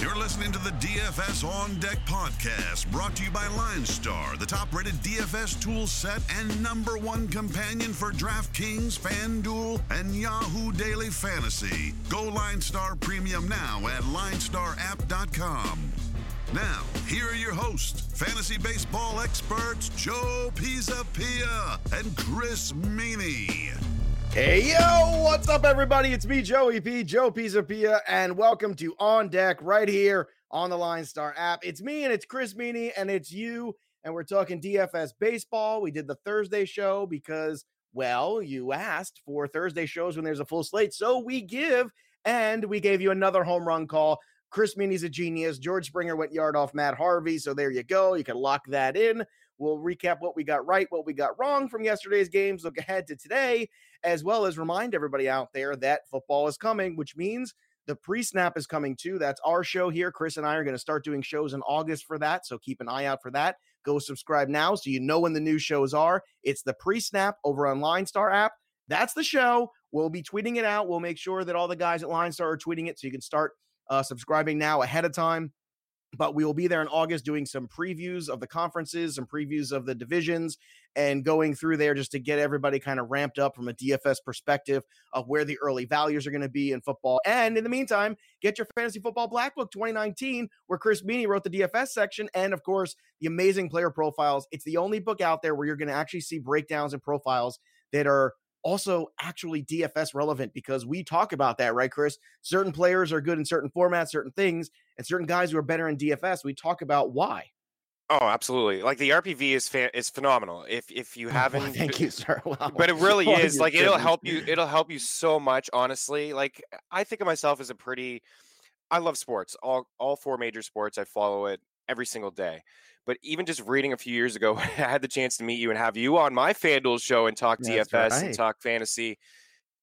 You're listening to the DFS On Deck podcast, brought to you by LineStar, the top rated DFS tool set and number one companion for DraftKings, FanDuel, and Yahoo Daily Fantasy. Go LineStar Premium now at linestarapp.com. Now, here are your hosts, fantasy baseball experts Joe Pisapia and Chris Meaney. Hey yo, what's up, everybody? It's me, Joey P, Joe Pisapia, and welcome to On Deck right here on the LineStar app. It's me and it's Chris Meaney and it's you, and we're talking DFS baseball. We did the Thursday show because, well, you asked for Thursday shows when there's a full slate, so we give, and we gave you another home run call. Chris Meaney's a genius. George Springer went yard off Matt Harvey, so there you go. You can lock that in. We'll recap what we got right, what we got wrong from yesterday's games, look ahead to today, as well as remind everybody out there that football is coming, which means the pre snap is coming too. That's our show here. Chris and I are going to start doing shows in August for that. So keep an eye out for that. Go subscribe now so you know when the new shows are. It's the pre snap over on LineStar app. That's the show. We'll be tweeting it out. We'll make sure that all the guys at LineStar are tweeting it so you can start uh, subscribing now ahead of time but we will be there in August doing some previews of the conferences, some previews of the divisions, and going through there just to get everybody kind of ramped up from a DFS perspective of where the early values are going to be in football. And in the meantime, get your fantasy football black book 2019, where Chris Meaney wrote the DFS section, and of course, the amazing player profiles. It's the only book out there where you're going to actually see breakdowns and profiles that are also actually DFS relevant because we talk about that, right, Chris? Certain players are good in certain formats, certain things, and certain guys who are better in DFS. We talk about why. Oh, absolutely! Like the RPV is is phenomenal. If if you oh, haven't, well, thank you, sir. Wow. But it really well, is like it'll help you. It'll help you so much. Honestly, like I think of myself as a pretty. I love sports. All all four major sports. I follow it every single day. But even just reading a few years ago, I had the chance to meet you and have you on my FanDuel show and talk That's DFS right. and talk fantasy.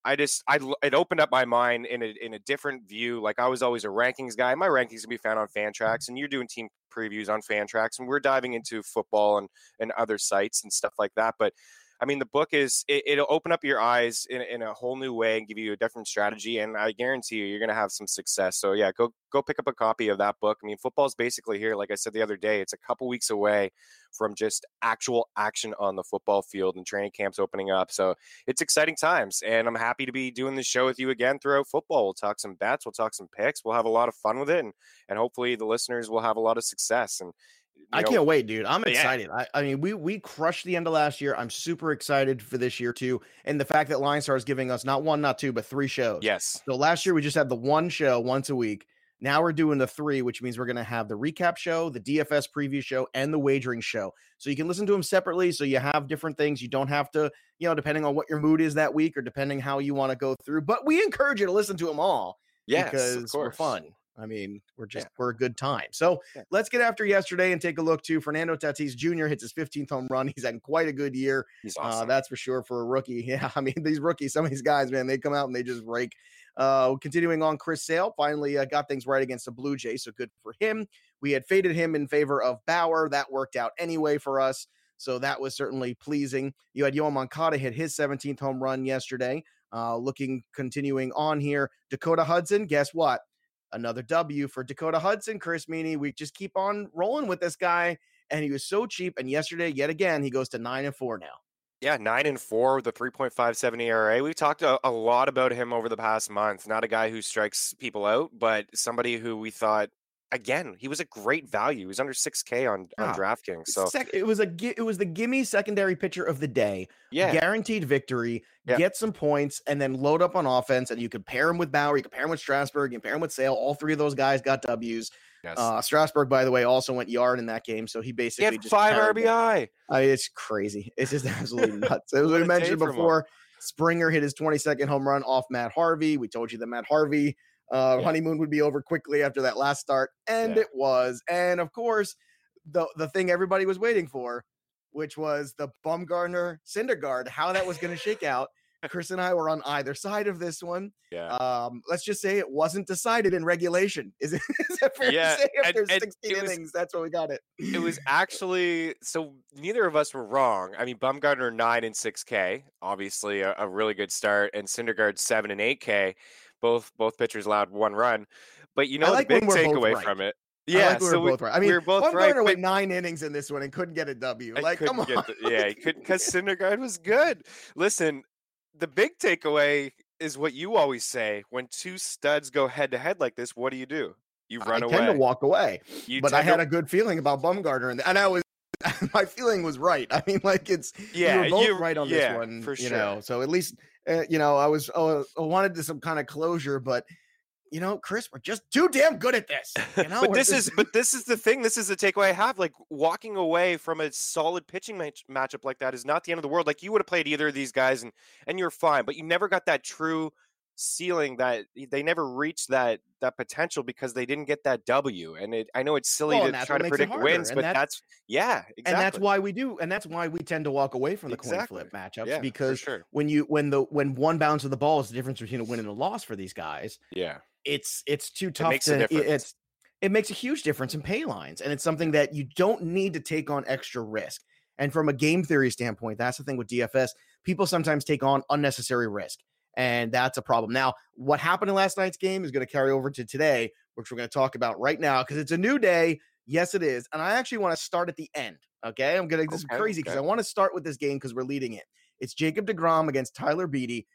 I just I it opened up my mind in a in a different view. Like I was always a rankings guy. My rankings can be found on Fantrax, and you're doing team previews on Fantrax, and we're diving into football and and other sites and stuff like that. But I mean, the book is it, will open up your eyes in, in a whole new way and give you a different strategy. And I guarantee you, you're going to have some success. So yeah, go go pick up a copy of that book. I mean, football is basically here. Like I said the other day, it's a couple weeks away from just actual action on the football field and training camps opening up. So it's exciting times, and I'm happy to be doing this show with you again throughout football. We'll talk some bets, we'll talk some picks, we'll have a lot of fun with it, and and hopefully the listeners will have a lot of success. And I know, can't wait, dude. I'm excited. Yeah. I, I, mean, we we crushed the end of last year. I'm super excited for this year too, and the fact that LineStar is giving us not one, not two, but three shows. Yes. So last year we just had the one show once a week. Now we're doing the three, which means we're going to have the recap show, the DFS preview show, and the wagering show. So you can listen to them separately. So you have different things. You don't have to, you know, depending on what your mood is that week or depending how you want to go through. But we encourage you to listen to them all. Yes, because we're fun. I mean, we're just yeah. we're a good time. So yeah. let's get after yesterday and take a look to Fernando Tatis Jr. hits his 15th home run. He's had quite a good year. Uh, awesome. Uh, that's for sure for a rookie. Yeah, I mean these rookies, some of these guys, man, they come out and they just rake. Uh, continuing on, Chris Sale finally uh, got things right against the Blue Jays, so good for him. We had faded him in favor of Bauer. That worked out anyway for us. So that was certainly pleasing. You had Yoan Moncada hit his 17th home run yesterday. Uh, looking continuing on here, Dakota Hudson. Guess what? Another W for Dakota Hudson, Chris Meaney. We just keep on rolling with this guy, and he was so cheap. And yesterday, yet again, he goes to nine and four now. Yeah, nine and four with a 3.57 ERA. We've talked a, a, lot about him over the past month. Not a guy who strikes people out, but somebody who we thought again, he was a great value. He was under 6K on, on oh, DraftKings. So sec- it was a it was the gimme secondary pitcher of the day. Yeah. Guaranteed victory, yeah. get some points, and then load up on offense. And you could pair him with Bauer, you could pair him with Strasburg, you can pair him with Sale. All three of those guys got W's. Yes. Uh, Strasburg, by the way, also went yard in that game, so he basically he had five RBI. I mean, it's crazy. It's just absolutely nuts. As we mentioned before, Springer hit his 22nd home run off Matt Harvey. We told you that Matt Harvey uh, yeah. honeymoon would be over quickly after that last start, and yeah. it was. And of course, the the thing everybody was waiting for, which was the Bumgarner Syndergaard, how that was going to shake out. Chris and I were on either side of this one. Yeah. Um, let's just say it wasn't decided in regulation. Is it, is it fair yeah, to say after and, 16 innings, was, that's what we got it? It was actually so neither of us were wrong. I mean, Bumgarner nine and six K, obviously a, a, really good start, and Syndergaard seven and eight K. both both pitchers allowed one run. But you know like the big takeaway right. from it. Yeah, I like we so were both right. I mean, we were both Bumgarner right. went nine innings in this one and couldn't get a W. Like, come on. The, yeah, he couldn't because Syndergaard was good. Listen, the big takeaway is what you always say when two studs go head to head like this. What do you do? You run I away. tend to walk away. You but I had to... a good feeling about Bumgarner, and, and I was my feeling was right. I mean, like it's yeah, you were both right on yeah, this one, for sure. You know, so at least uh, you know I was uh, I wanted some kind of closure, but you know, Chris, we're just too damn good at this. You know, but this is but this is the thing. This is the takeaway I have. Like walking away from a solid pitching match, matchup like that is not the end of the world. Like you would have played either of these guys and and you're fine, but you never got that true ceiling that they never reached that that potential because they didn't get that W. And it, I know it's silly well, to try to predict wins, but that's, that's, yeah, exactly. And that's why we do, and that's why we tend to walk away from the exactly. coin flip matchups yeah, because sure. when you when the when one bounce of the ball is the difference between a win and a loss for these guys. Yeah, it's it's too tough it to it, it's it makes a huge difference in pay lines, and it's something that you don't need to take on extra risk. And from a game theory standpoint, that's the thing with DFS. People sometimes take on unnecessary risk and that's a problem. Now, what happened in last night's game is going to carry over to today, which we're going to talk about right now because it's a new day. Yes, it is, and I actually want to start at the end. Okay, I'm gonna. This okay, is crazy because okay. I want to start with this game because we're leading it. It's Jacob Degrom against Tyler Beede.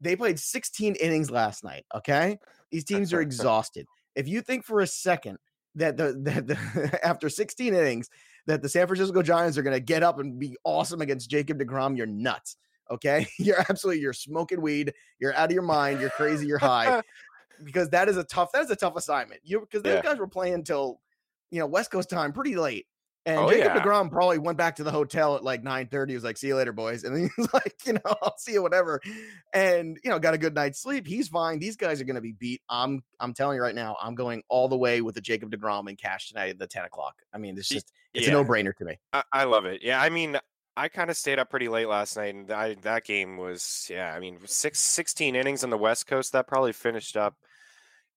They played 16 innings last night. Okay, these teams are exhausted. If you think for a second that the that the, after 16 innings that the San Francisco Giants are going to get up and be awesome against Jacob Degrom, you're nuts. Okay. You're absolutely, you're smoking weed. You're out of your mind. You're crazy. You're high. because that is a tough, that is a tough assignment. You, because those yeah. guys were playing until, you know, West Coast time pretty late. And oh, Jacob yeah. DeGrom probably went back to the hotel at like 9 30. He was like, see you later, boys. And he's like, you know, I'll see you, whatever. And, you know, got a good night's sleep. He's fine. These guys are going to be beat. I'm, I'm telling you right now, I'm going all the way with the Jacob DeGrom and cash tonight at the 10 o'clock. I mean, it's just, it's yeah. a no brainer to me. I, I, love it. Yeah. I mean, I kind of stayed up pretty late last night, and I, that game was, yeah, I mean, six, 16 innings on the West Coast. That probably finished up.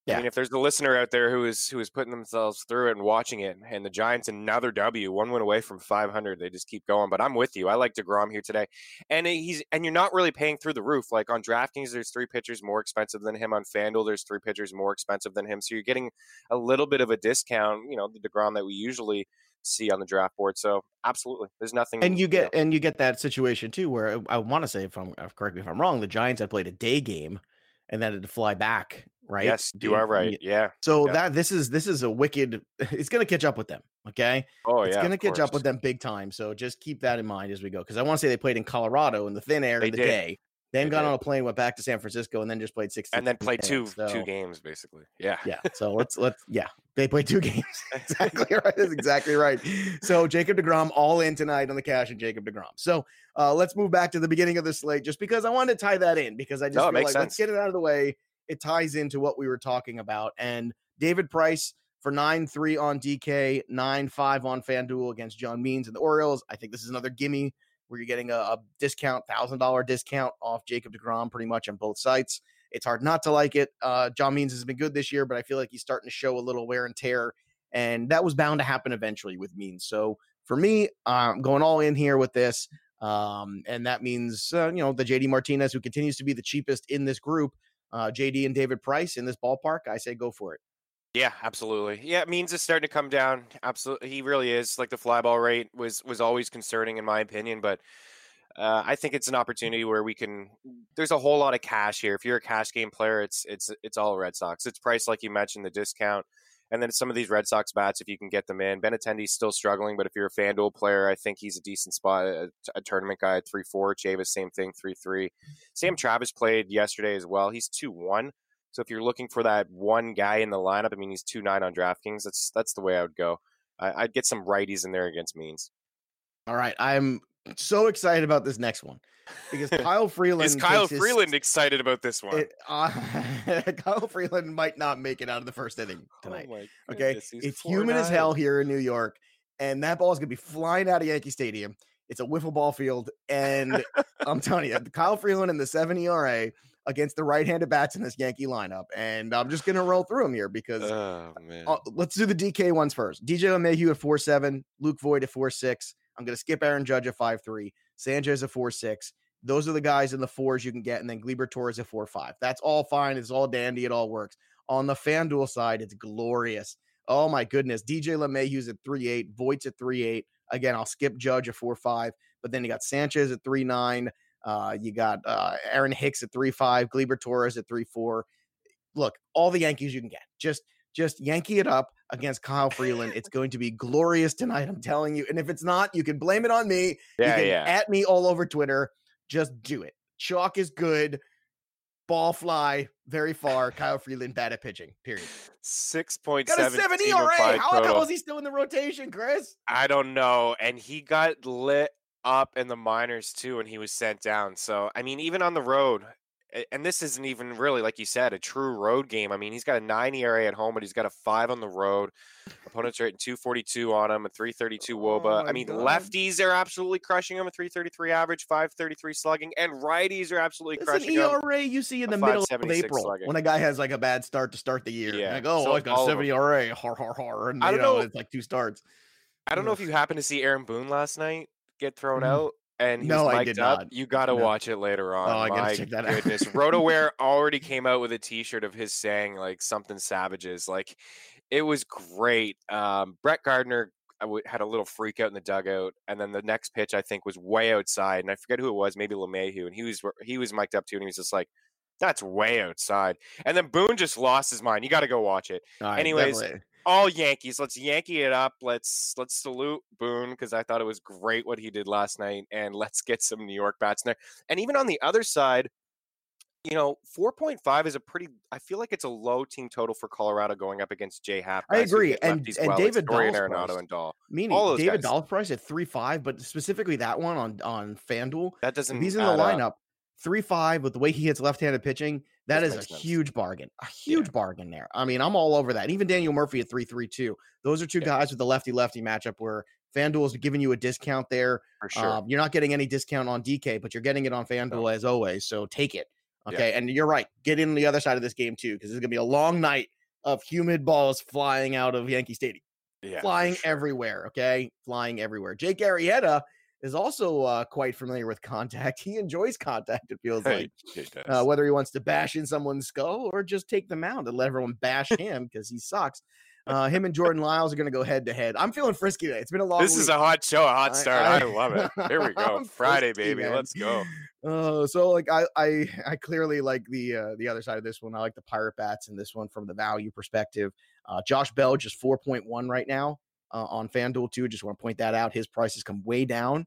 Yeah. I mean, if there's a listener out there who is who is putting themselves through it and watching it, and the Giants another W, one went away from 500. They just keep going. But I'm with you. I like Degrom here today, and he's and you're not really paying through the roof. Like on DraftKings, there's three pitchers more expensive than him. On FanDuel, there's three pitchers more expensive than him. So you're getting a little bit of a discount. You know, the Degrom that we usually see on the draft board. So absolutely, there's nothing. And you get you know. and you get that situation too, where I want to say, if I'm uh, correct me if I'm wrong, the Giants had played a day game and then had to fly back. Right. Yes, you are right. Yeah. So yeah. that this is this is a wicked. It's going to catch up with them. Okay. Oh it's yeah. It's going to catch course. up with them big time. So just keep that in mind as we go. Because I want to say they played in Colorado in the thin air they of the did. day. Then got on a plane, went back to San Francisco, and then just played six. And then played two so, two games basically. Yeah. Yeah. So let's let's yeah. They play two games. exactly right. That's exactly right. So Jacob DeGrom all in tonight on the cash and Jacob DeGrom. So uh, let's move back to the beginning of the slate just because I wanted to tie that in because I just no, feel like sense. let's get it out of the way. It ties into what we were talking about. And David Price for 9 3 on DK, 9 5 on FanDuel against John Means and the Orioles. I think this is another gimme where you're getting a, a discount, thousand dollar discount off Jacob Degrom pretty much on both sites. It's hard not to like it. Uh, John Means has been good this year, but I feel like he's starting to show a little wear and tear, and that was bound to happen eventually with Means. So for me, I'm going all in here with this, um, and that means uh, you know the JD Martinez, who continues to be the cheapest in this group, uh, JD and David Price in this ballpark. I say go for it. Yeah, absolutely. Yeah, Means is starting to come down. Absolutely, he really is. Like the fly ball rate was was always concerning in my opinion, but uh, I think it's an opportunity where we can. There's a whole lot of cash here. If you're a cash game player, it's it's it's all Red Sox. It's priced like you mentioned, the discount, and then some of these Red Sox bats if you can get them in. Benintendi's still struggling, but if you're a FanDuel player, I think he's a decent spot. A, a tournament guy three four. Chavis same thing, three three. Sam Travis played yesterday as well. He's two one. So if you're looking for that one guy in the lineup, I mean, he's two nine on DraftKings. That's that's the way I would go. I, would get some righties in there against Means. All right, I'm so excited about this next one because Kyle Freeland is Kyle Freeland his, excited about this one. It, uh, Kyle Freeland might not make it out of the first inning oh tonight. Oh okay, it's humid as hell here in New York, and that ball is gonna be flying out of Yankee Stadium. It's a wiffle ball field, and I'm telling you, Kyle Freeland in the seven ERA against the right-handed bats in this Yankee lineup, and I'm just gonna roll through them here because oh, uh, let's do the DK ones first. DJ LeMahieu at four seven, Luke Voit at four six. I'm gonna skip Aaron Judge at five three, Sanchez at four six, Those are the guys in the fours you can get, and then Gleyber Torres at four five. That's all fine. It's all dandy. It all works. On the FanDuel side, it's glorious. Oh my goodness. DJ LeMahieu's at three eight, Voit's at three eight. Again, I'll skip Judge at four five, but then you got Sanchez at three nine. Uh, you got uh, Aaron Hicks at three five, Gleyber Torres at three four. Look, all the Yankees you can get. Just just Yankee it up against Kyle Freeland. It's going to be glorious tonight. I'm telling you. And if it's not, you can blame it on me. Yeah, yeah. At me all over Twitter. Just do it. Chalk is good. Ball fly very far. Kyle Freeland bad at pitching. Period. Six point seven. Got a seven ERA. Oh how, how is he still in the rotation, Chris? I don't know. And he got lit up in the minors too when he was sent down. So I mean, even on the road, and this isn't even really like you said a true road game. I mean, he's got a nine ERA at home, but he's got a five on the road. Opponents are at two forty two on him, a three thirty two WOBA. Oh I mean, God. lefties are absolutely crushing him, a three thirty three average, five thirty three slugging, and righties are absolutely it's crushing an ERA him, you see in the middle of April slugging. when a guy has like a bad start to start the year. Yeah, like oh, so I got seven ERA, har har har, and I don't know, know, it's like two starts. I don't know if you happened to see Aaron Boone last night get thrown mm. out and he's no, mic'd up. Not. You got to no. watch it later on. Oh, I gotta check that goodness. out. RotoWire already came out with a T-shirt of his saying like something savages. Like it was great. Um, Brett Gardner had a little freak out in the dugout, and then the next pitch I think was way outside, and I forget who it was, maybe LeMahieu, and he was he was mic'd up too, and he was just like, "That's way outside." And then Boone just lost his mind. You got to go watch it. Right, Anyways. Definitely all Yankees. Let's Yankee it up. Let's let's salute Boone because I thought it was great what he did last night, and let's get some New York bats in there. And even on the other side, you know, four point five is a pretty. I feel like it's a low team total for Colorado going up against Jay Happ. I agree, and and well. David Dahl's Arenado and Dahl. Meaning David Dahl's price at three five, but specifically that one on on FanDuel. That doesn't. If he's in the lineup. Up. Three five with the way he hits left-handed pitching, that is a sense. huge bargain. A huge yeah. bargain there. I mean, I'm all over that. Even Daniel Murphy at 332. Those are two yeah. guys with the lefty lefty matchup where FanDuel is giving you a discount there. For sure. Um, you're not getting any discount on DK, but you're getting it on FanDuel no. as always. So take it. Okay. Yeah. And you're right. Get in the other side of this game too, because it's going to be a long night of humid balls flying out of Yankee Stadium. Yeah, flying sure. everywhere. Okay. Flying everywhere. Jake Arrieta is also uh, quite familiar with contact. He enjoys contact, it feels like. Uh, whether he wants to bash in someone's skull or just take them out and let everyone bash him because he sucks. Uh, him and Jordan Lyles are going to go head to head. I'm feeling frisky today. It's been a long. This week. is a hot show, a hot start. I, I, love it. Here we go, Friday, frisky, baby. Man. Let's go. Uh, so like I, I, I clearly like the uh, the other side of this one. I like the Pirate Bats and this one from the value perspective. Uh, Josh Bell just 4.1 right now uh, on FanDuel too. Just want to point that out. His prices come way down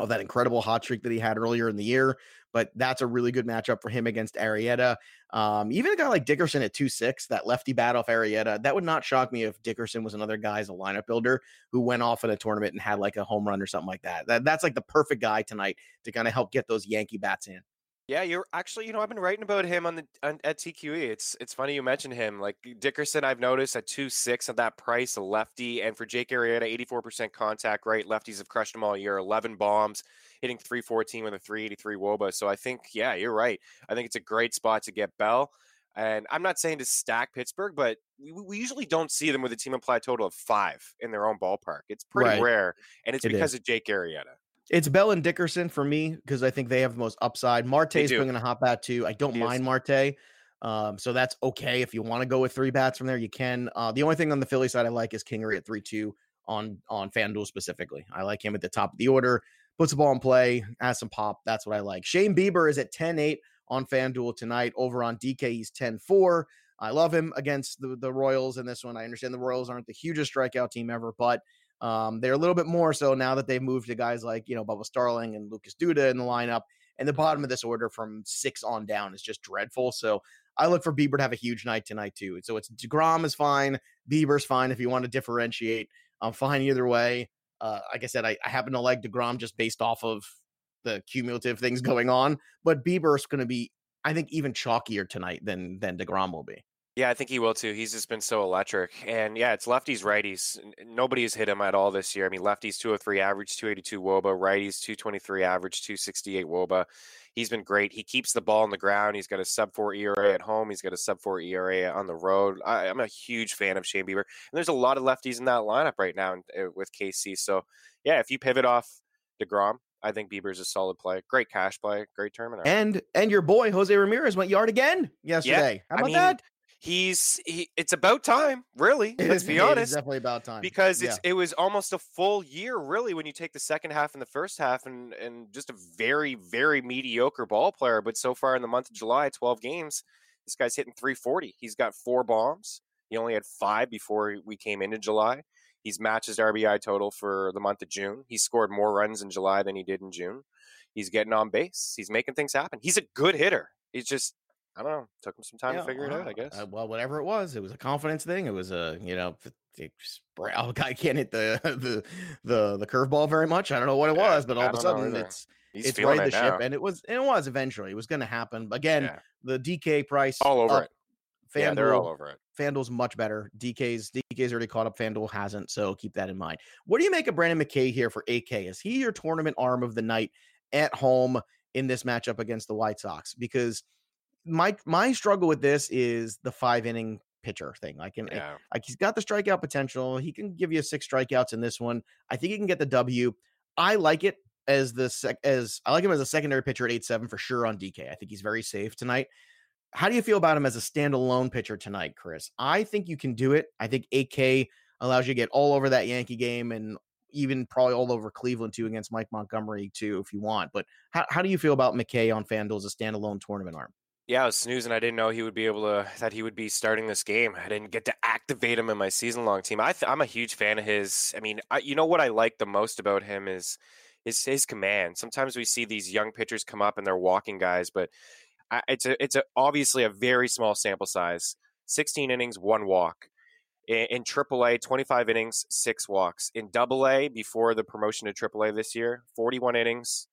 of that incredible hot streak that he had earlier in the year. But that's a really good matchup for him against Arrieta. Um, even a guy like Dickerson at 2 6, that lefty bat off Arrieta, that would not shock me if Dickerson was another guy as a lineup builder who went off in a tournament and had like a home run or something like that. that that's like the perfect guy tonight to kind of help get those Yankee bats in. Yeah, you're actually, you know, I've been writing about him on the on, at TQE. It's it's funny you mentioned him. Like Dickerson, I've noticed at two six at that price, a lefty, and for Jake Arrieta, eighty four percent contact rate. Lefties have crushed him all year. Eleven bombs, hitting three fourteen with a three eighty three WOBA. So I think, yeah, you're right. I think it's a great spot to get Bell. And I'm not saying to stack Pittsburgh, but we, we usually don't see them with a team implied total of five in their own ballpark. It's pretty right. rare, and it's it because is. of Jake Arrieta. It's Bell and Dickerson for me because I think they have the most upside. Marte's going to hop bat too. I don't he mind is. Marte. Um, so that's okay. If you want to go with three bats from there, you can. Uh, the only thing on the Philly side I like is Kingery at 3 2 on on FanDuel specifically. I like him at the top of the order, puts the ball in play, has some pop. That's what I like. Shane Bieber is at 10 8 on FanDuel tonight. Over on DK, he's 10 4. I love him against the, the Royals in this one. I understand the Royals aren't the hugest strikeout team ever, but um, they're a little bit more so now that they've moved to guys like, you know, Bubba Starling and Lucas Duda in the lineup. And the bottom of this order from six on down is just dreadful. So I look for Bieber to have a huge night tonight, too. So it's DeGrom is fine. Bieber's fine if you want to differentiate. I'm fine either way. Uh, like I said, I, I happen to like DeGrom just based off of the cumulative things going on. But Bieber's going to be, I think, even chalkier tonight than than DeGrom will be. Yeah, I think he will too. He's just been so electric. And yeah, it's lefties, righties. Nobody has hit him at all this year. I mean, lefties 203 average, 282 Woba, righties 223 average, 268 Woba. He's been great. He keeps the ball on the ground. He's got a sub four ERA at home. He's got a sub four ERA on the road. I, am a huge fan of Shane Bieber. And there's a lot of lefties in that lineup right now uh, with KC. So yeah, if you pivot off DeGrom I think Bieber's a solid play. Great cash play. Great tournament. And and your boy Jose Ramirez went yard again yesterday. Yeah, How about I mean, that? He's he. It's about time, really. Let's be honest. definitely about time because it's yeah. it was almost a full year, really, when you take the second half and the first half, and and just a very very mediocre ball player. But so far in the month of July, twelve games, this guy's hitting 340. He's got four bombs. He only had five before we came into July. He's matched his RBI total for the month of June. He scored more runs in July than he did in June. He's getting on base. He's making things happen. He's a good hitter. He's just I don't know. Took him some time yeah, to figure it out. I guess. Uh, well, whatever it was, it was a confidence thing. It was a you know, oh, guy can't hit the the the the curveball very much. I don't know what it yeah, was, but all of a sudden it's He's it's right the ship, and it was and it was eventually it was going to happen. Again, yeah. the DK price all over up. it. FanDuel, yeah, they're all over it. FanDuel's much better. DK's DK's already caught up. FanDuel hasn't, so keep that in mind. What do you make of Brendan McKay here for AK? Is he your tournament arm of the night at home in this matchup against the White Sox? Because my my struggle with this is the five inning pitcher thing. Like, and eh, yeah. like he's got the strikeout potential. He can give you six strikeouts in this one. I think he can get the W. I like it as the sec as I like him as a secondary pitcher at eight seven for sure on DK. I think he's very safe tonight. How do you feel about him as a standalone pitcher tonight, Chris? I think you can do it. I think AK allows you to get all over that Yankee game and even probably all over Cleveland too against Mike Montgomery too, if you want. But how, how do you feel about McKay on FanDuel as a standalone tournament arm? Yeah, I was snoozing. I didn't know he would be able to that he would be starting this game. I didn't get to activate him in my season long team. I I'm a huge fan of his. I mean, I, you know what I like the most about him is is his command. Sometimes we see these young pitchers come up and they're walking guys, but I, it's a it's a, obviously a very small sample size. 16 innings, one walk. In, in AAA, 25 innings, six walks. In AA, before the promotion to AAA this year, 41 innings,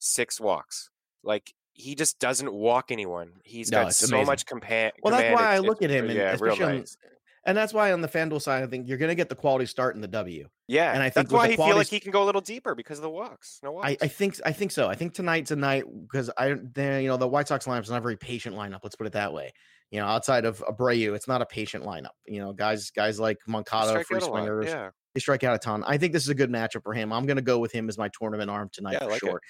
six walks. Like he just doesn't walk anyone. He's no, got so amazing. much compa- well, that's why I look at him, and yeah, real nice. and that's why on the FanDuel side, I think you're going to get the quality start in the W. Yeah, and I think that's why he feel like he can go a little deeper because of the walks. No walks. I, I think I think so. I think tonight's a night because I, then you know, the White Sox lineup is not a very patient lineup. Let's put it that way. You know, outside of Abreu, it's not a patient lineup. You know, guys, guys like Moncada, free swingers, yeah. they strike out a ton. I think this is a good matchup for him. I'm going to go with him as my tournament arm tonight yeah, for like sure. It.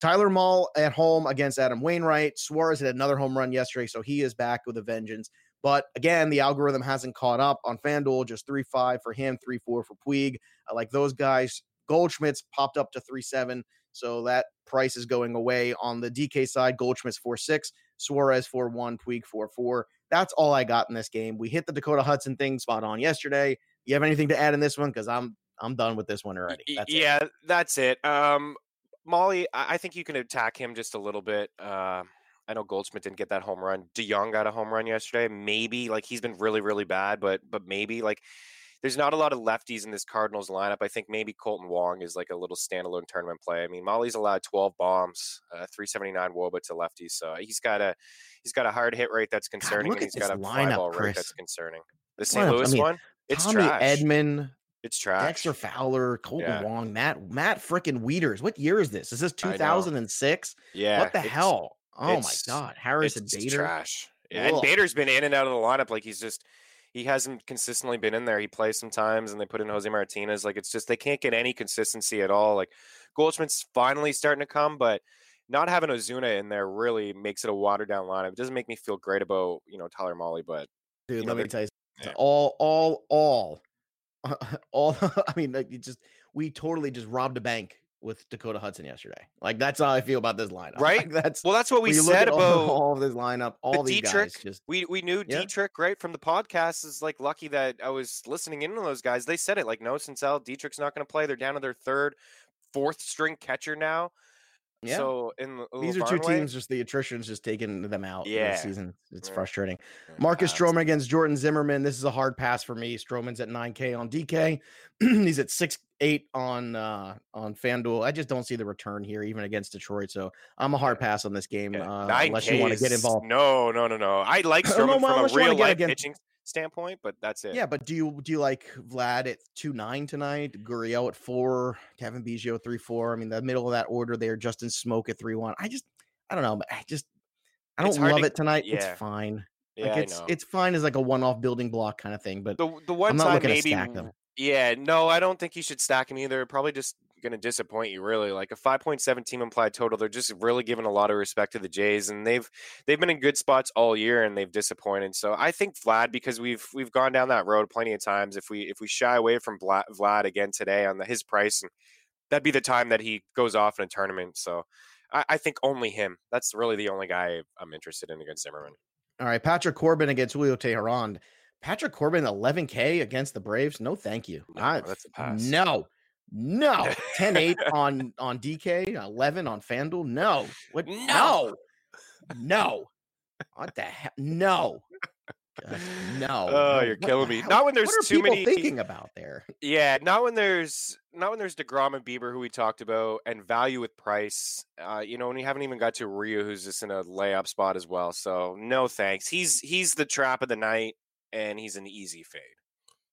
Tyler Mahle at home against Adam Wainwright. Suarez had another home run yesterday, so he is back with a vengeance. But again, the algorithm hasn't caught up on FanDuel. Just 3 5 for him, 3 4 for Puig. I like those guys. Goldschmidt's popped up to 3 7. So that price is going away. On the DK side, Goldschmidt's 4 6, Suarez 4 1, Puig 4 4. That's all I got in this game. We hit the Dakota Hudson thing spot on yesterday. You have anything to add in this one? Because I'm I'm done with this one already. That's yeah, it. that's it. Um, Mahle, I think you can attack him just a little bit. Uh, I know Goldschmidt didn't get that home run. DeJong got a home run yesterday. Maybe like he's been really, really bad, but but maybe like there's not a lot of lefties in this Cardinals lineup. I think maybe Kolten Wong is like a little standalone tournament play. I mean, Mahle's allowed 12 bombs, uh, 379 woba to lefties, so he's got a he's got a hard hit rate that's concerning, God, and he's got a fly ball Chris. rate that's concerning. The St. Louis I mean, one, it's Tommy trash. Edman, it's trash. Dexter Fowler, Kolten yeah. Wong, Matt Matt freaking Wieters. What year is this? Is this 2006? Yeah. What the hell? Oh my god, Harrison Bader. Trash. Yeah, and Bader's been in and out of the lineup. Like he's just he hasn't consistently been in there. He plays sometimes, and they put in Jose Martinez. Like it's just they can't get any consistency at all. Like Goldschmidt's finally starting to come, but not having Ozuna in there really makes it a watered down lineup. It doesn't make me feel great about you know Tyler Mahle, but dude, let know, me tell you, yeah. all, all, all all I mean, like you just we totally just robbed a bank with Dakota Hudson yesterday. Like that's how I feel about this lineup. Right. Like, that's well, that's what we said all, about all of this lineup. All the these Dietrich, guys. Just we we knew yeah. Dietrich right from the podcast. Is like lucky that I was listening in on those guys. They said it like no, since L Dietrich's not going to play. They're down to their third, fourth string catcher now. Yeah. So in the, these are two way, teams, just the attrition's just taking them out. Yeah. This season, it's yeah. frustrating. Marcus uh, Stroman against Jordan Zimmermann. This is a hard pass for me. Stroman's at 9K on DK. He's at six eight on uh on FanDuel. I just don't see the return here, even against Detroit. So I'm a hard pass on this game. Yeah. Uh, unless you want to get involved. No, no, no, no. I like Stroman no, from a real life pitching standpoint, but that's it. Yeah, but do you do you like Vlad at two nine tonight, Gurriel at four, Cavan Biggio three four? I mean, the middle of that order there, Justin Smoak at three one. I just I don't know, but I just I don't love to, it tonight. Yeah. It's fine. Yeah, like it's it's fine as like a one off building block kind of thing. But the the one I'm not time looking maybe to stack them. Yeah, no, I don't think you should stack him either. Probably just going to disappoint you really. Like a 5.7 team implied total, they're just really giving a lot of respect to the Jays, and they've they've been in good spots all year, and they've disappointed. So I think Vlad, because we've we've gone down that road plenty of times. If we if we shy away from Vlad, Vlad again today on the, his price, and that'd be the time that he goes off in a tournament. So I, I think only him. That's really the only guy I'm interested in against Zimmermann. All right, Patrick Corbin against Julio Teheran. Patrick Corbin, 11K against the Braves. No, thank you. No, I, that's a pass. No, no. 10 8 on, on DK, 11 on FanDuel. No. What? No. No. What the hell? No. God, no. Oh, you're what, killing me. Not when there's too many thinking about there. Yeah, not when there's not when there's Degrom and Bieber who we talked about, and value with price. Uh, you know, when we haven't even got to Ryu, who's just in a layup spot as well. So no thanks. He's he's the trap of the night, and he's an easy fade.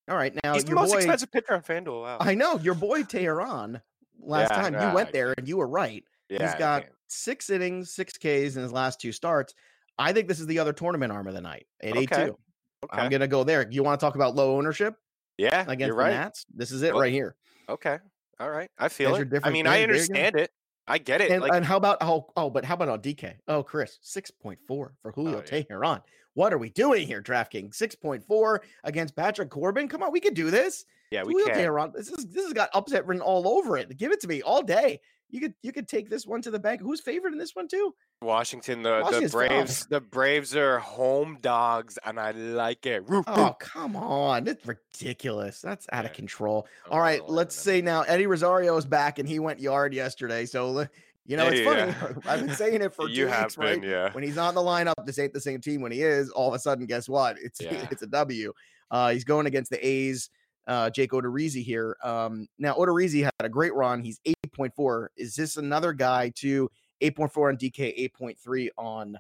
All right, now he's the most boy, expensive pitcher on FanDuel. Wow. I know your boy Teheran. Last yeah, time you went there, and you were right. Yeah, he's got six innings, six Ks in his last two starts. I think this is the other tournament arm of the night at okay. eight two. Okay. I'm gonna go there. You want to talk about low ownership? Yeah, against right. the Nats. This is it well, right here. Okay, all right. I feel it. I mean, I understand it. I get it. And, like, and, how about oh oh, but how about on DK? Oh, Chris, six point four for Julio oh, yeah. Teheran. What are we doing here, DraftKings? Six point four against Patrick Corbin. Come on, we could do this. Yeah, we Julio can. Teheran. This is this has got upset written all over it. Give it to me all day you could you could take this one to the bank. Who's favored in this one too? Washington. The the Braves. The Braves are home dogs, and I like it. Oh come on, it's ridiculous. That's out yeah. of control. All right, let's say now Eddie Rosario is back, and he went yard yesterday. So you know, it's funny. Yeah. I've been saying it for you two weeks, been, right? Yeah. When he's not in the lineup, this ain't the same team. When he is, all of a sudden, guess what? It's yeah. it's a W. Uh, he's going against the A's uh, Jake Odorizzi here. Um, now, Odorizzi had a great run. He's 8.4. Is this another guy to 8.4 on DK, 8.3 on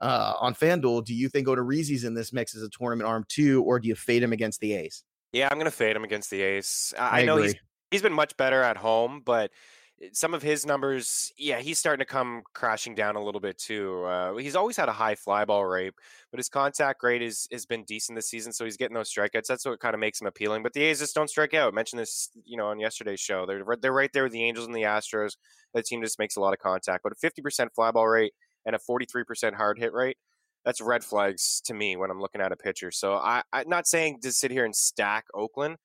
uh, on FanDuel? Do you think Odorizzi's in this mix as a tournament arm too, or do you fade him against the A's? Yeah, I'm going to fade him against the A's. I, I know he's he's been much better at home, but some of his numbers, yeah, he's starting to come crashing down a little bit too. Uh, he's always had a high fly ball rate, but his contact rate is has been decent this season, so he's getting those strikeouts. That's what kind of makes him appealing. But the A's just don't strike out. I mentioned this, you know, on yesterday's show. They're they're right there with the Angels and the Astros. That team just makes a lot of contact, but a 50% fly ball rate and a 43% hard hit rate. That's red flags to me when I'm looking at a pitcher. So I, I'm not saying to sit here and stack Oakland,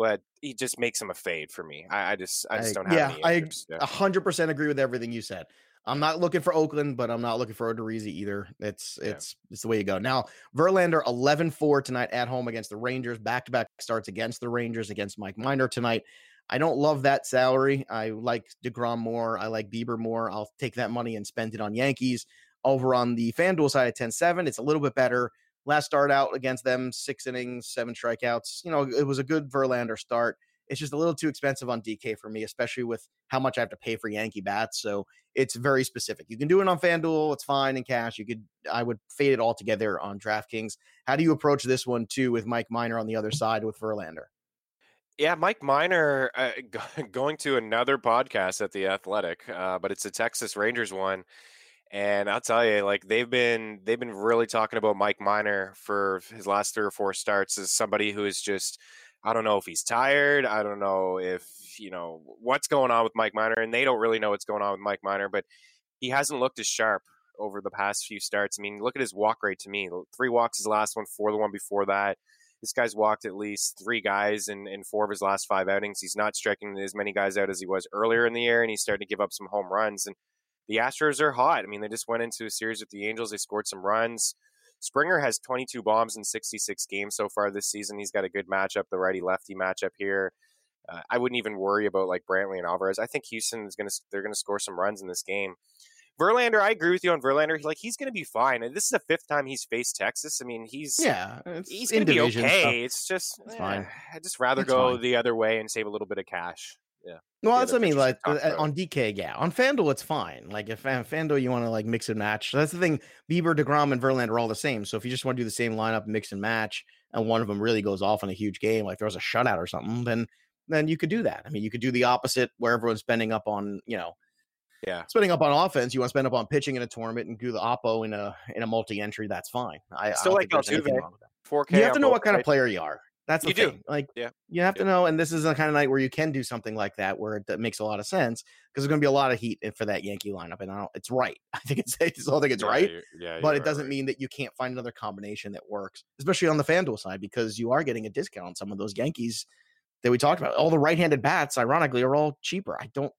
but he just makes him a fade for me. I, I just I just don't have yeah, I a hundred percent agree with everything you said. I'm not looking for Oakland, but I'm not looking for Odorizzi either. It's it's yeah. it's the way you go. Now, Verlander 11-4 tonight at home against the Rangers. Back-to-back starts against the Rangers against Mike Minor tonight. I don't love that salary. I like DeGrom more. I like Bieber more. I'll take that money and spend it on Yankees. Over on the FanDuel side at 10-7, it's a little bit better. Last start out against them, six innings, seven strikeouts. You know, it was a good Verlander start. It's just a little too expensive on DK for me, especially with how much I have to pay for Yankee bats. So it's very specific. You can do it on FanDuel, it's fine in cash. You could, I would fade it all together on DraftKings. How do you approach this one too with Mike Minor on the other side with Verlander? Yeah, Mike Minor uh, going to another podcast at the Athletic, uh, but it's a Texas Rangers one. And I'll tell you, like they've been they've been really talking about Mike Minor for his last three or four starts as somebody who is just I don't know if he's tired. I don't know if you know what's going on with Mike Minor, and they don't really know what's going on with Mike Minor, but he hasn't looked as sharp over the past few starts. I mean, look at his walk rate to me. Three walks his last one, four the one before that. This guy's walked at least three guys in, in four of his last five outings. He's not striking as many guys out as he was earlier in the year, and he's starting to give up some home runs. And the Astros are hot. I mean, they just went into a series with the Angels. They scored some runs. Springer has 22 bombs in 66 games so far this season. He's got a good matchup, the righty lefty matchup here. Uh, I wouldn't even worry about like Brantley and Alvarez. I think Houston is going to they're going to score some runs in this game. Verlander, I agree with you on Verlander. Like he's going to be fine. This is the fifth time he's faced Texas. I mean, he's yeah, he's going to be okay. Stuff. It's just it's eh, fine. I'd just rather it's go fine. the other way and save a little bit of cash. Yeah. Well, that's what I mean. Like uh, on DK, yeah. On FanDuel, it's fine. Like if uh, FanDuel, you want to like mix and match. that's the thing. Bieber, Degrom, and Verlander are all the same. So if you just want to do the same lineup, mix and match, and one of them really goes off in a huge game, like throws a shutout or something, then then you could do that. I mean, you could do the opposite where everyone's spending up on you know, yeah, spending up on offense. You want to spend up on pitching in a tournament and do the oppo in a in a multi entry. That's fine. I still I like Altuve. 4K. You have to know what kind right? of player you are. That's the you thing. do. Like, yeah, you have to know. And this is the kind of night where you can do something like that, where it, that makes a lot of sense because there's going to be a lot of heat for that Yankee lineup, and I don't. It's right. I think it's. I still think it's yeah, right. Yeah, but it doesn't right. mean that you can't find another combination that works, especially on the FanDuel side, because you are getting a discount on some of those Yankees that we talked about. All the right-handed bats, ironically, are all cheaper. I don't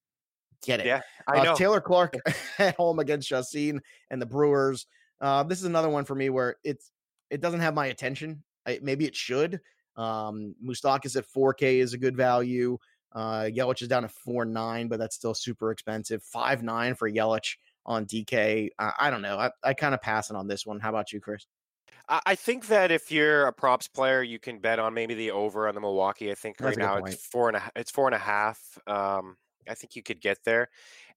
get it. Yeah, I know. Uh, Taylor Clarke at home against Chacin and the Brewers. Uh, this is another one for me where it's it doesn't have my attention. I, maybe it should. Um, Moustakas at 4K is a good value. Uh, Yelich is down at four nine, but that's still super expensive. Five nine for Yelich on DK. Uh, I don't know. I, I kind of passing on this one. How about you, Chris? I think that if you're a props player, you can bet on maybe the over on the Milwaukee. I think right now it's four and a it's four and a half. Um, I think you could get there,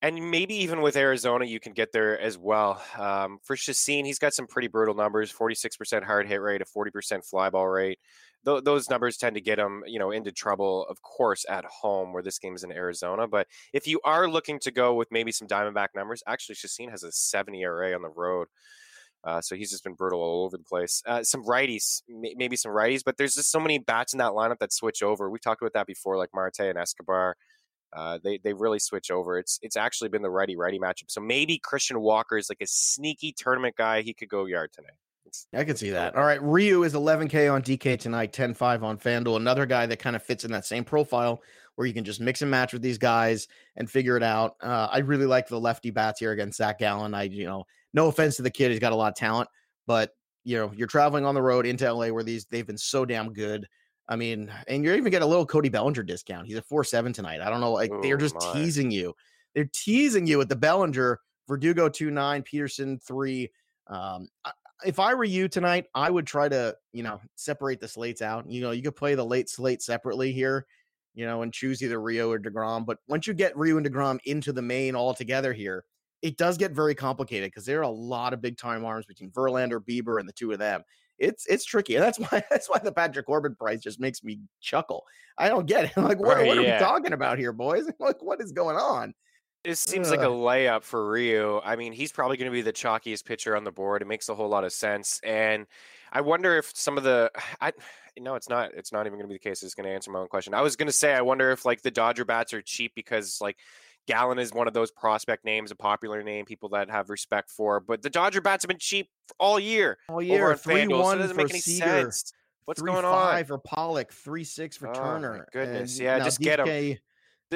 and maybe even with Arizona, you can get there as well. Um, for Chacin, he's got some pretty brutal numbers: forty-six percent hard hit rate, a forty percent fly ball rate. Th- those numbers tend to get him, you know, into trouble, of course, at home where this game is in Arizona. But if you are looking to go with maybe some Diamondback numbers, actually, Chacin has a seven ERA on the road. Uh, so he's just been brutal all over the place. Uh, some righties, maybe some righties, but there's just so many bats in that lineup that switch over. We've talked about that before, like Marte and Escobar. Uh, they they really switch over. It's it's actually been the righty righty matchup. So maybe Christian Walker is like a sneaky tournament guy. He could go yard tonight. I can see that. All right, Ryu is 11k on DK tonight, 10-5 on FanDuel. Another guy that kind of fits in that same profile where you can just mix and match with these guys and figure it out. Uh, I really like the lefty bats here against Zach Gallen. I you know, no offense to the kid, he's got a lot of talent, but you know, you're traveling on the road into LA where these they've been so damn good. I mean, and you're even getting a little Cody Bellinger discount. He's a four seven tonight. I don't know, like they're just my. teasing you. They're teasing you with the Bellinger, Verdugo two nine, Pederson three. Um, if I were you tonight, I would try to you know separate the slates out. You know, you could play the late slate separately here, you know, and choose either Ryu or Degrom. But once you get Ryu and Degrom into the main all together here, it does get very complicated because there are a lot of big time arms between Verlander, Bieber, and the two of them it's it's tricky, and that's why that's why the Patrick Corbin price just makes me chuckle. I don't get it. I'm like, what, right, what are yeah. we talking about here, boys? Like, what is going on? It seems Ugh. like a layup for Ryu. I mean, he's probably going to be the chalkiest pitcher on the board. It makes a whole lot of sense, and I wonder if some of the I. No, it's not. It's not even going to be the case. It's going to answer my own question. I was going to say, I wonder if like the Dodger bats are cheap because like Gallen is one of those prospect names, a popular name, people that have respect for. But the Dodger bats have been cheap all year. All year, on three FanDuel, one so doesn't for make any Seager, sense. What's three, going five for Pollock, three six for oh, Turner. goodness, and yeah, just DK, get him.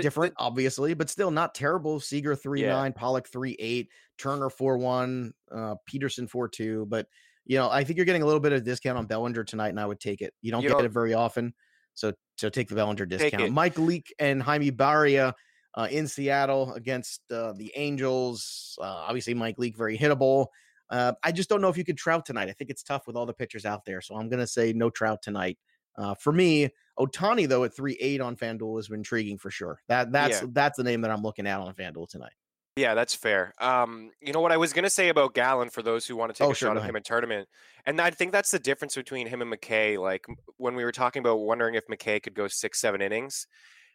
Different, the, obviously, but still not terrible. Seager three yeah. nine, Pollock three eight, Turner four one, uh, Pederson four two. But you know, I think you're getting a little bit of discount on Bellinger tonight, and I would take it. You don't you get it very often, so so take the Bellinger discount. Mike Leake and Jaime Barria uh, in Seattle against uh, the Angels. Uh, obviously, Mike Leake very hittable. Uh, I just don't know if you could Trout tonight. I think it's tough with all the pitchers out there, so I'm going to say no Trout tonight. Uh, for me, Ohtani though at three eight on FanDuel is intriguing for sure. That that's yeah. that's the name that I'm looking at on FanDuel tonight. Yeah, that's fair. Um, you know what I was gonna say about Gallen for those who want to take oh, a sure, shot at him in tournament, and I think that's the difference between him and McKay. Like when we were talking about wondering if McKay could go six, seven innings,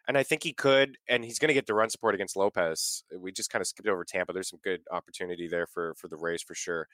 and I think he could, and he's going to get the run support against Lopez. We just kind of skipped over Tampa. There's some good opportunity there for for the Rays for sure.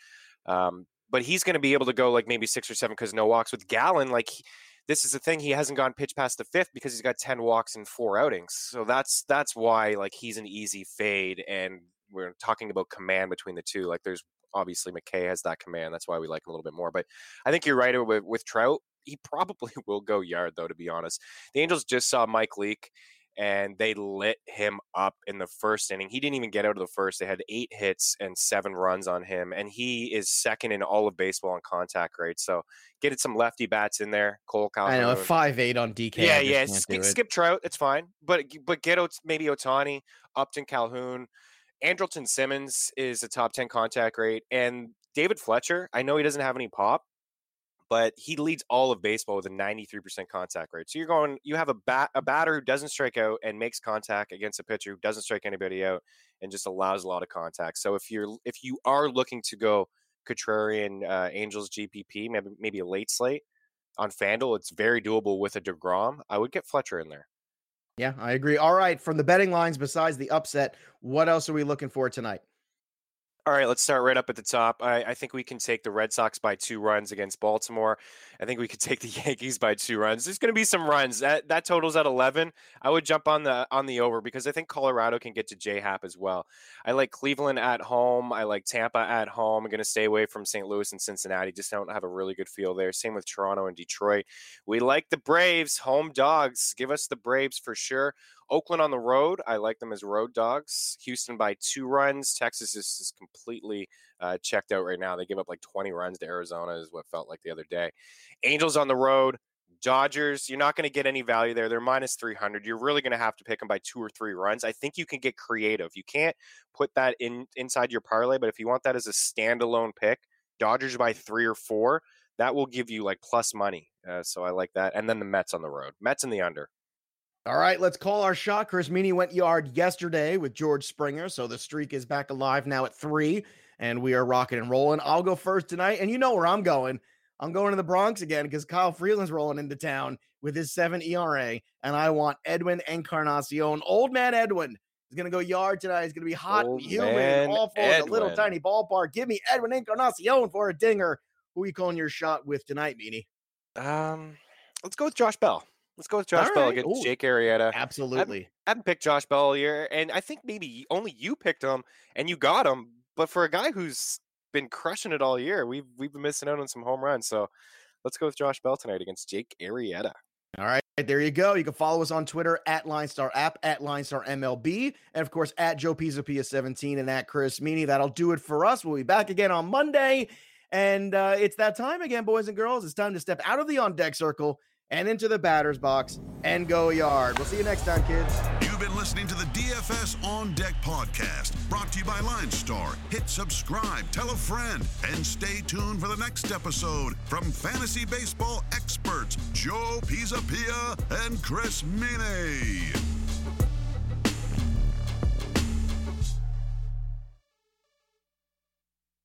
Um, but he's going to be able to go like maybe six or seven because no walks with Gallen. Like he, this is the thing, he hasn't gone pitch past the fifth because he's got ten walks in four outings. So that's that's why like he's an easy fade, and we're talking about command between the two. Like there's obviously McKay has that command. That's why we like him a little bit more. But I think you're right with, with Trout he probably will go yard though. To be honest, the Angels just saw Mike Leake and they lit him up in the first inning. He didn't even get out of the first. They had eight hits and seven runs on him, and he is second in all of baseball on contact rate. So get some lefty bats in there. Cole Calhoun. I know five eight on DK. Yeah, yeah. Skip, skip, Trout, it's fine, but but get maybe Ohtani, Upton, Calhoun. Andrelton Simmons is a top ten contact rate, and David Fletcher. I know he doesn't have any pop, but he leads all of baseball with a 93% contact rate. So you're going, you have a bat, a batter who doesn't strike out and makes contact against a pitcher who doesn't strike anybody out and just allows a lot of contact. So if you're, if you are looking to go contrarian uh, Angels GPP, maybe maybe a late slate on Fanduel, it's very doable with a Degrom. I would get Fletcher in there. Yeah, I agree. All right, from the betting lines, besides the upset, what else are we looking for tonight? All right, let's start right up at the top. I, I, think we can take the Red Sox by two runs against Baltimore. I think we could take the Yankees by two runs. There's going to be some runs. That that totals at 11. I would jump on the on the over because I think Colorado can get to J Hap as well. I like Cleveland at home. I like Tampa at home. I'm going to stay away from St. Louis and Cincinnati. Just don't have a really good feel there. Same with Toronto and Detroit. We like the Braves, home dogs. Give us the Braves for sure. Oakland on the road. I like them as road dogs. Houston by two runs. Texas is, is completely uh, checked out right now. They give up like 20 runs to Arizona, is what felt like the other day. Angels on the road. Dodgers, you're not going to get any value there. They're minus 300. You're really going to have to pick them by two or three runs. I think you can get creative. You can't put that in inside your parlay, but if you want that as a standalone pick, Dodgers by three or four, that will give you like plus money. Uh, so I like that. And then the Mets on the road. Mets in the under. All right, let's call our shot. Chris Meany went yard yesterday with George Springer, so the streak is back alive now at three, and we are rocking and rolling. I'll go first tonight, and you know where I'm going. I'm going to the Bronx again because Kyle Freeland's rolling into town with his seven ERA, and I want Edwin Encarnacion. Old man Edwin is going to go yard tonight. He's going to be hot Old and humid, awful in a little tiny ballpark. Give me Edwin Encarnacion for a dinger. Who are you calling your shot with tonight, Meany? Um, let's go with Josh Bell. Let's go with Josh All Bell right. against Ooh, Jake Arrieta. Absolutely. I haven't picked Josh Bell all year, and I think maybe only you picked him and you got him. But for a guy who's been crushing it all year, we've we've been missing out on some home runs. So let's go with Josh Bell tonight against Jake Arrieta. All right, there you go. You can follow us on Twitter at LineStar App, at LineStar MLB, and of course at Joe Pisapia 17 and at Chris Meany. That'll do it for us. We'll be back again on Monday. And uh, it's that time again, boys and girls. It's time to step out of the on deck circle and into the batter's box and go yard. We'll see you next time, kids. You've been listening to the DFS On Deck podcast, brought to you by LineStar. Hit subscribe, tell a friend, and stay tuned for the next episode from fantasy baseball experts Joe Pisapia and Chris Meany.